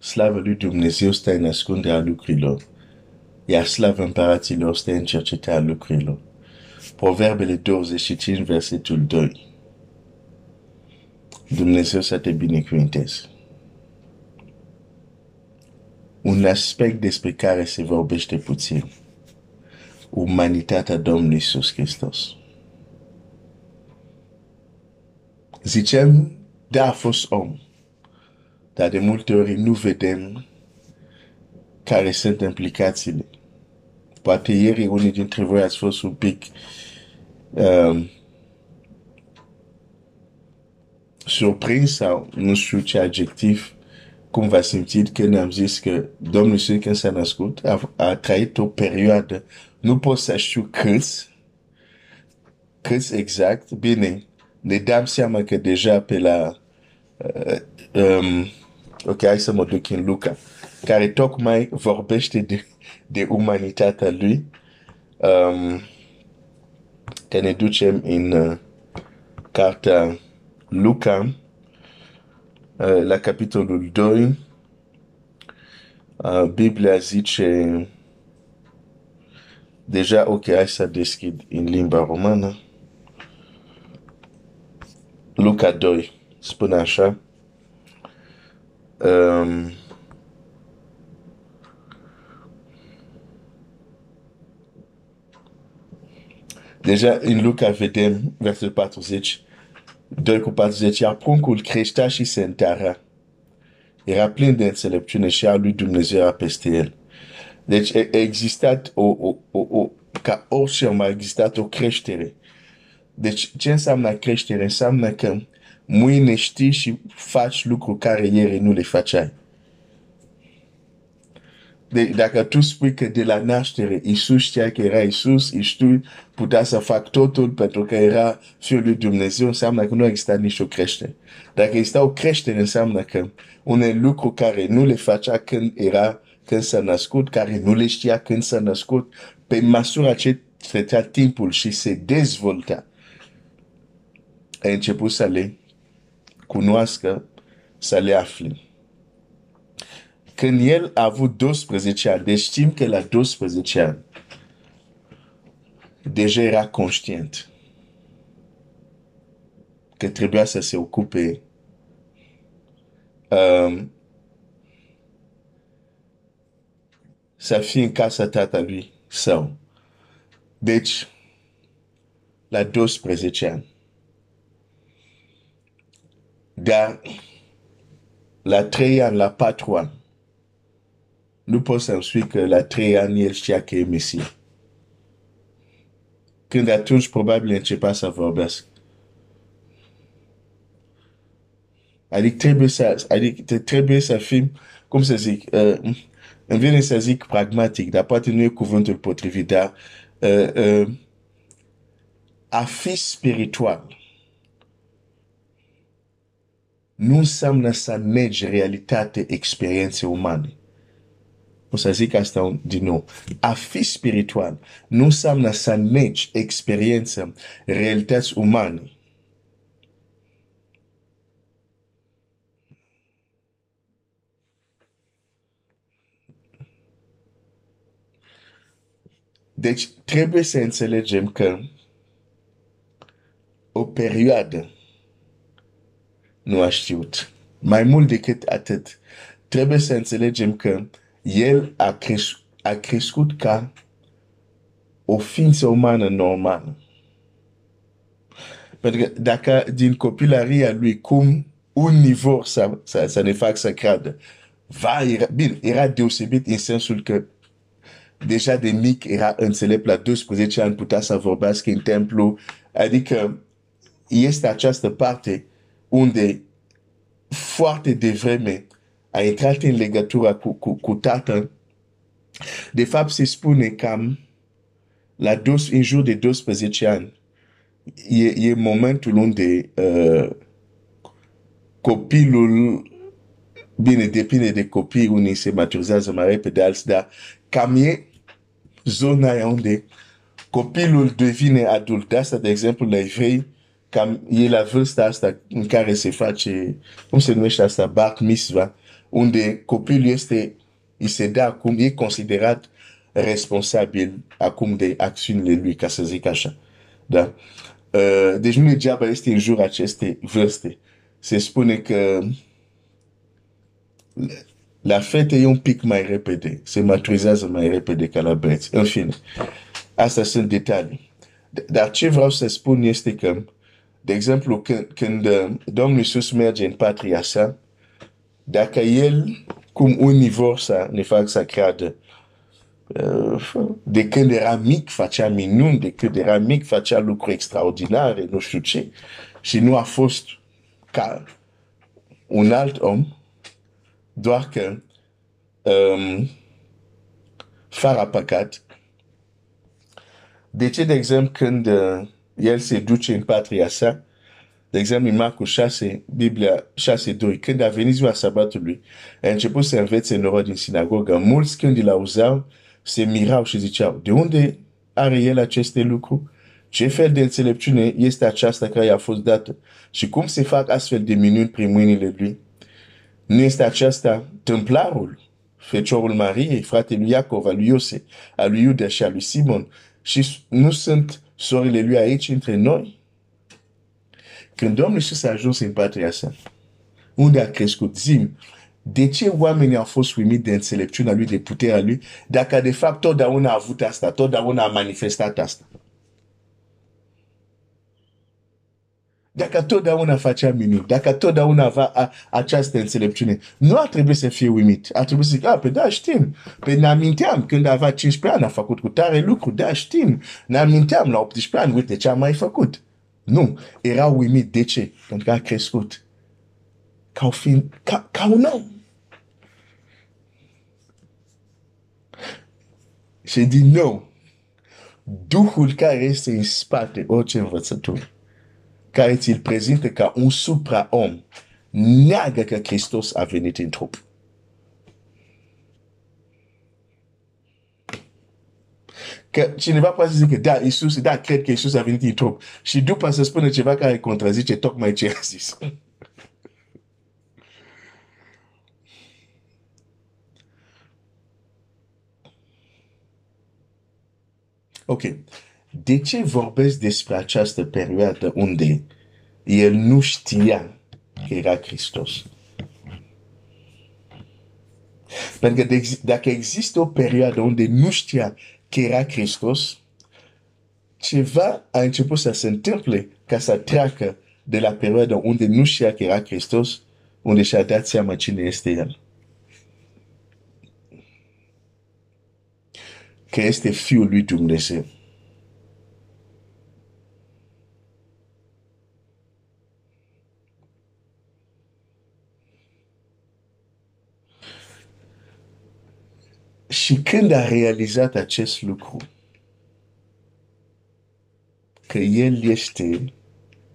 slavă lui Dumnezeu stă în ascunderea lucrurilor, iar slavă împăraților stă în cercetarea lucrurilor. Proverbele 25, versetul 2. Dumnezeu să te binecuvinteze. Un aspect despre care se vorbește puțin. Umanitatea Domnului Iisus Hristos. Zicem, da, a fost om. Dar de multe ori nu vedem care sunt implicațiile. Poate ieri unii dintre voi ați fost un pic um, surprins sau nu știu ce adjectiv cum v-a simțit când am zis că Domnul Iisus când s-a născut a, a trăit o perioadă, nu pot să știu câți, câți exact, bine, ne dăm seama că deja pe la uh, um, ok, hai să mă duc în Luca, care tocmai vorbește de, de umanitatea lui. Um, că ne ducem în uh, cartea Luca, uh, la capitolul 2, uh, Biblia zice, deja, ok, hai să deschid în limba romană, Luca 2, spune așa, um, Deja în Luca vedem, versetul 40, 2 cu 40, iar pruncul creștea și se întărea. Era plin de înțelepciune și a lui Dumnezeu era peste el. Deci a existat o, o, o, o ca orice om a existat o creștere. Deci ce înseamnă creștere? Înseamnă că mâine știi și faci lucruri care ieri nu le făceai. De, dacă tu spui că de la naștere Isus știa că era Isus, Isus putea să fac totul pentru că era Fiul lui Dumnezeu, înseamnă că nu exista nicio creștere. Dacă exista o creștere, înseamnă că unele lucruri care nu le facea când era, când s-a născut, care nu le știa când s-a născut, pe măsura ce trecea timpul și se dezvolta, a început să le cunoască, să le afle. Când el a avut 12 ani, deci știm că la 12 ani, deja era conștient că trebuia să se ocupe um, să fie în casa tatălui său. Deci, la 12 ani. Dar la 3 ani, la 4 ani, nu poți să-mi spui că la 3 ani el știa că e Mesia. Când atunci probabil începea să vorbească. Adică trebuie să, adică trebuie să fim, cum să zic, uh, îmi vine să zic pragmatic, dar poate nu e cuvântul potrivit, dar uh, uh, a nu înseamnă să negi realitate, experiențe umane. O să zic asta din nou. A fi spiritual nu înseamnă să negi experiență, realități umane. Deci trebuie să înțelegem că o perioadă nu a știut. Mai mult decât atât, trebuie să înțelegem că el a, cres- a crescut ca o ființă umană normală. Pentru că dacă din copilăria lui cum un nivel să, să, să ne fac să creadă, va, era, bine, era deosebit în sensul că deja de mic era înțelept la 12 ani putea să vorbească în templu, adică este această parte unde foarte devreme a intrat în legătura cu, cu, cu tatăl. De fapt, se spune cam la dos, în jur de 12 ani, e, e momentul unde uh, copilul, bine, depinde de copii, unii se maturizează mai repede, alții, dar cam e zona aia unde copilul devine adult. De asta, de exemplu, la evrei, cam e la vârsta asta în care se face, cum se numește asta, bar mitzvah, unde copilul este, îi se dă acum, e considerat responsabil acum de acțiunile lui, ca să zic așa. Da? Uh, deci nu degeaba este în jur acestei vârste. Se spune că la fete e un pic mai repede, se maturizează mai repede ca la băieți. În fine, astea sunt detalii. Dar ce vreau să spun este că, de exemplu, când, când uh, Domnul Iisus merge în patria sa, dacă el, cum unii vor să ne fac să creadă, uh, de când era mic facea minuni, de când era mic facea lucruri extraordinare, nu știu ce, și nu a fost ca un alt om, doar că um, fără păcat. De ce, de exemplu, când uh, el se duce în patria sa, de exemplu, în Marcu 6, Biblia 6, 2, când a venit ziua sabatului, a început să învețe în oră din sinagogă. Mulți când îl auzeau, se mirau și ziceau, de unde are el aceste lucruri? Ce fel de înțelepciune este aceasta care i-a fost dată? Și cum se fac astfel de minuni prin mâinile lui? Nu este aceasta templarul, feciorul Mariei, fratele lui Iacov, al lui Iose, al lui Iuda și al lui Simon? Și nu sunt sorile lui aici între noi? Când Domnul Iisus a ajuns în patria sa, unde a crescut, zim, de ce oamenii au fost uimiți de înțelepciunea lui, de puterea lui, dacă de fapt totdeauna a avut asta, totdeauna a manifestat asta? Dacă totdeauna facea minuni, dacă totdeauna avea a, această înțelepciune, nu ar trebui să fie uimit. Ar trebui să zic, a, pe da, știm. Pe ne aminteam când avea 15 ani, a făcut cu tare lucru, da, știm. Ne aminteam la 18 ani, uite ce a mai făcut. Nu, era uimit. De ce? Pentru că a crescut. Ca, fiind, ca, ca un om. Și din nou, Duhul care este în spate orice învățătură care ți-l prezintă ca un supra-om, neagă că Hristos a venit în trup. Că cineva poate să zică, da, Isus, da, cred că Isus a venit în trup. Și după să spună ceva care contrazice tocmai ce a zis. ok. De ce vorbesc despre această perioadă unde el nu știa că era Hristos? Pentru că dacă există o perioadă unde nu știa că era Hristos, ceva a început să se întâmple ca să treacă de la perioada unde nu știa că era Hristos, unde și-a dat seama cine este El. Că este Fiul lui Dumnezeu. Și când a realizat acest lucru, că El este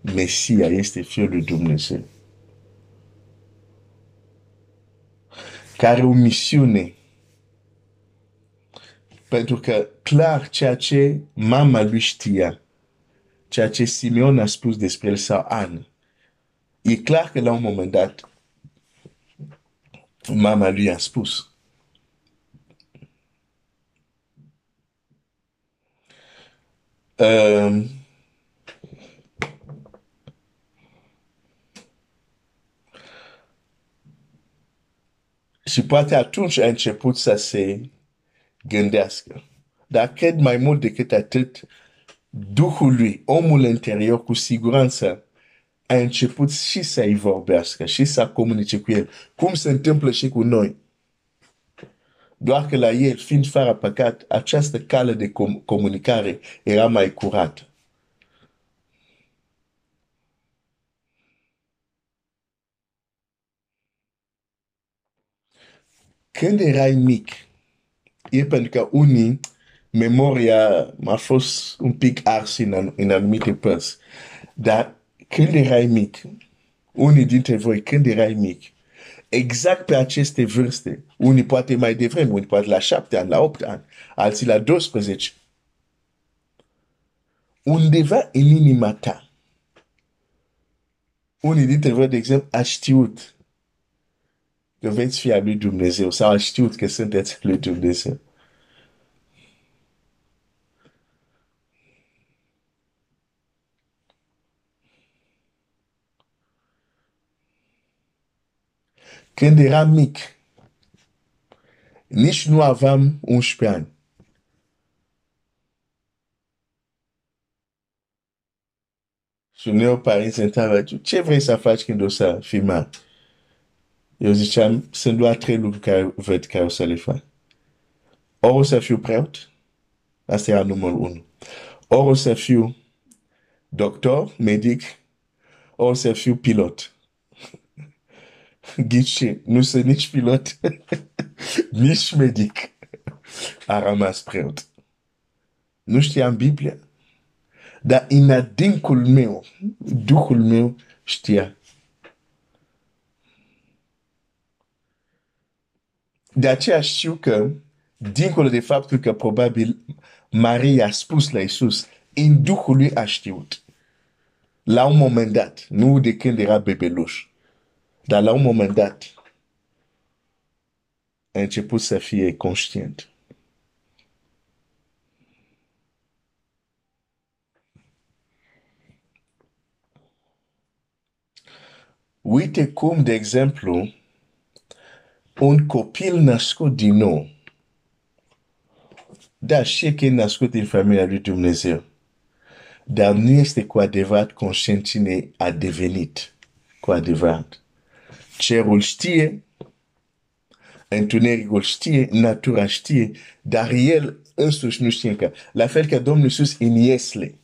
Mesia, este Fiul lui Dumnezeu, care o misiune. Pentru că clar ceea ce mama lui știa, ceea ce Simeon a spus despre el sau An, e clar că la un moment dat mama lui a spus Um, și poate atunci a început să se gândească. Dar cred mai mult decât atât, Duhul lui, omul interior, cu siguranță, a început și să-i vorbească și să comunice cu el. Cum se întâmplă și cu noi. Doar că la el, fiind fără păcat, această cale de com- comunicare era mai curată. Când erai mic, e pentru că unii, memoria a fost un pic ars în, în anumite părți. Dar când erai mic, unii dintre voi, când erai mic, exact pe aceste vârste. Unii poate mai devreme, unii poate la șapte ani, la opt ani, alții la 12. Undeva în inima ta, unii dintre voi, de exemplu, a știut că veți fi a lui Dumnezeu sau a știut că sunteți lui Dumnezeu. Când eram mic, nici nu aveam 11 ani. Și uneori părinții întreabă, ce vrei să faci când o să fii mare? Eu ziceam, sunt doar trei lucruri care văd care o să le fac. Ori o să fiu preot, asta era numărul unu. Ori o să fiu doctor, medic, ori o să fiu pilot. Ghici, nu sunt nici pilot, nici medic. A rămas preot. Nu știam Biblia. Dar în adâncul meu, Duhul meu știa. De aceea știu că, dincolo de faptul că probabil Maria a spus la Isus, în Duhul lui a știut. La un moment dat, nu de când era bebeluș, dar la un moment dat, a început să fie conștient. Uite cum, de exemplu, un copil născut din nou, da, și că e născut în familia lui Dumnezeu, dar nu este cu adevărat conștient cine a devenit cu adevărat. Cerul știe, întunericul știe, natura știe, dar el însuși nu știe încă. La fel ca Domnul Iisus în Iesle.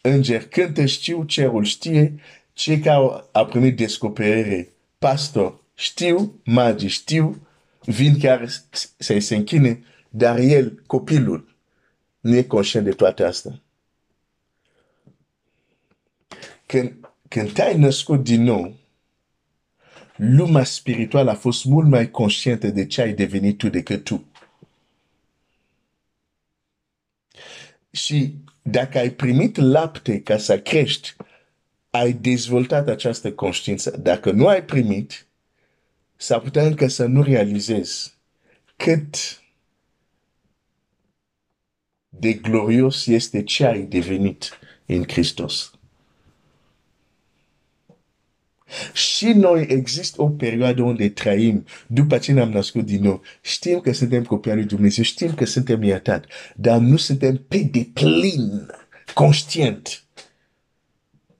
Înger cântă știu, cerul știe, cei care au primit descoperire, pastor, știu, magi știu, vin chiar să se închine, dar el, copilul, nu e conștient de toate astea. Când, când te-ai născut din nou, lumea spirituală a fost mult mai conștientă de ce ai devenit tu decât tu. Și dacă ai primit lapte ca să crești, ai dezvoltat această conștiință. Dacă nu ai primit, s-ar putea încă să nu realizezi cât de glorios este ce ai devenit în Hristos. Și noi există o perioadă unde trăim după ce ne-am născut din nou. Știm că suntem copii lui Dumnezeu, știm că suntem iertați, dar nu suntem pe deplin conștient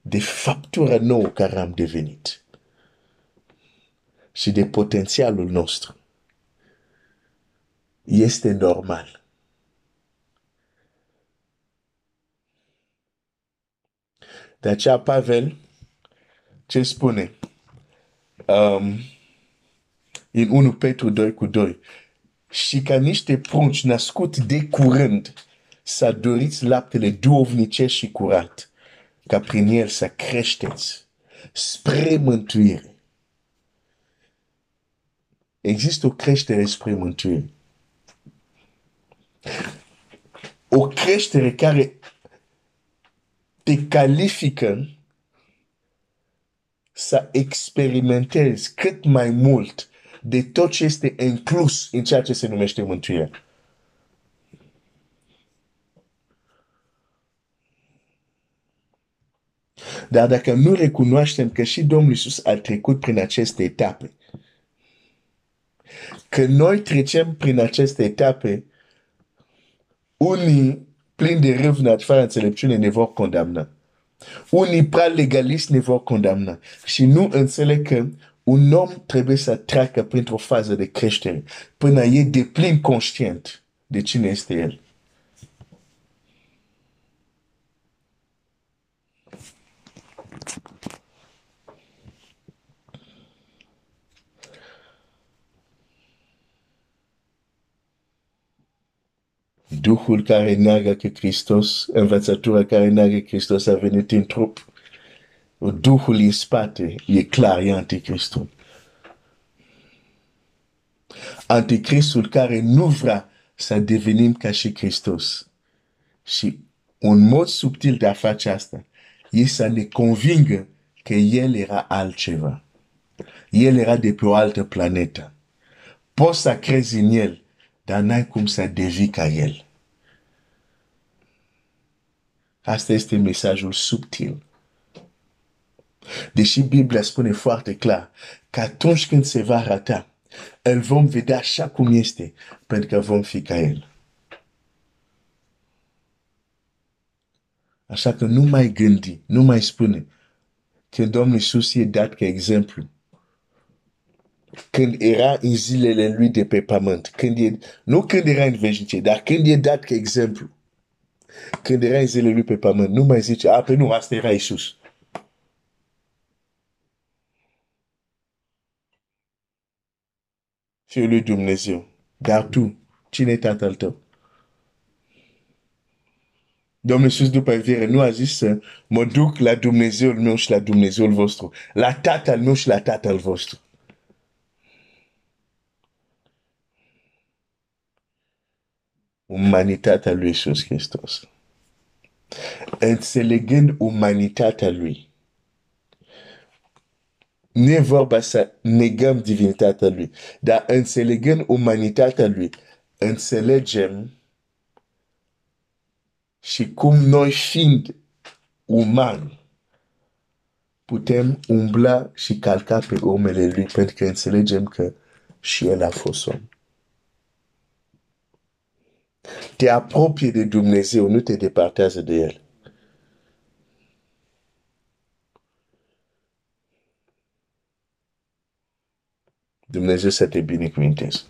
de faptura nouă care am devenit și de potențialul nostru. Este normal. De aceea Pavel ce spune um, în 1 Petru 2 cu 2 și ca niște prunci născut de curând să doriți laptele duovnice și curat ca prin el să creșteți spre mântuire. Există o creștere spre mântuire. O creștere care te califică să experimentezi cât mai mult de tot ce este inclus în ceea ce se numește mântuire. Dar dacă nu recunoaștem că și Domnul Iisus a trecut prin aceste etape, că noi trecem prin aceste etape, unii plini de râvnă, fără înțelepciune, ne vor condamna. Unii prea legalist ne vor condamna. Și nu înțeleg că un om trebuie să treacă printr-o fază de creștere până e de plin conștient de cine este el. Duhul care neagă că Hristos, învățătura care neagă că Hristos a venit în trup. Duhul în spate e clar, e anticristul. Anticristul care nu vrea să devenim ca și Hristos. Și un mod subtil de a face asta e să ne convingă că El era altceva. El era de pe o altă planetă. Poți să crezi în el, dar n-ai cum să devii ca el. Asta este mesajul subtil. Deși Biblia spune foarte clar că atunci când se va arăta, îl vom vedea așa cum este, pentru că vom fi ca el. Așa că nu mai gândi, nu mai spune că Domnul Iisus e dat ca exemplu. Când era în zilele lui de pe pământ, când e, nu când era în veșnicie, dar când e dat ca exemplu. Când era în zilele lui pe pământ, nu mai zice, a, pe nu, asta era Iisus. Fiul lui Dumnezeu. Dar tu, cine e tatăl tău? Domnul Iisus după înviere nu a zis să mă duc la Dumnezeul meu și la Dumnezeul vostru, la tatăl meu și la tatăl vostru. Umanitatea lui Iisus Hristos. Înțelegând umanitatea lui, nu e vorba să negăm divinitatea lui, dar înțelegând umanitatea lui, înțelegem și cum noi fiind umani putem umbla și calca pe omele lui pentru că înțelegem că și el a fost om. Te apropie de Dumnezeu, nu te departează de el. Dumnezeu să te binecuvinteze.